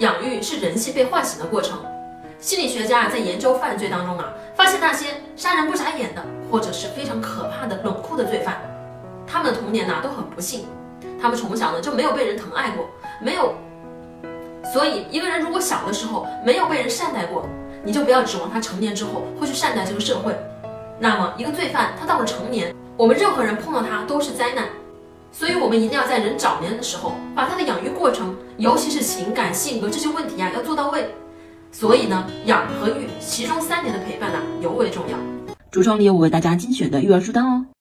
养育是人性被唤醒的过程。心理学家在研究犯罪当中啊，发现那些杀人不眨眼的，或者是非常可怕的冷酷的罪犯，他们的童年呢都很不幸，他们从小呢就没有被人疼爱过，没有。所以一个人如果小的时候没有被人善待过，你就不要指望他成年之后会去善待这个社会。那么一个罪犯他到了成年，我们任何人碰到他都是灾难。所以我们一定要在人早年的时候，把他的养育过程，尤其是情感、性格这些问题啊，要做到位。所以呢，养和育其中三年的陪伴呢尤为重要。橱窗里有我为大家精选的育儿书单哦。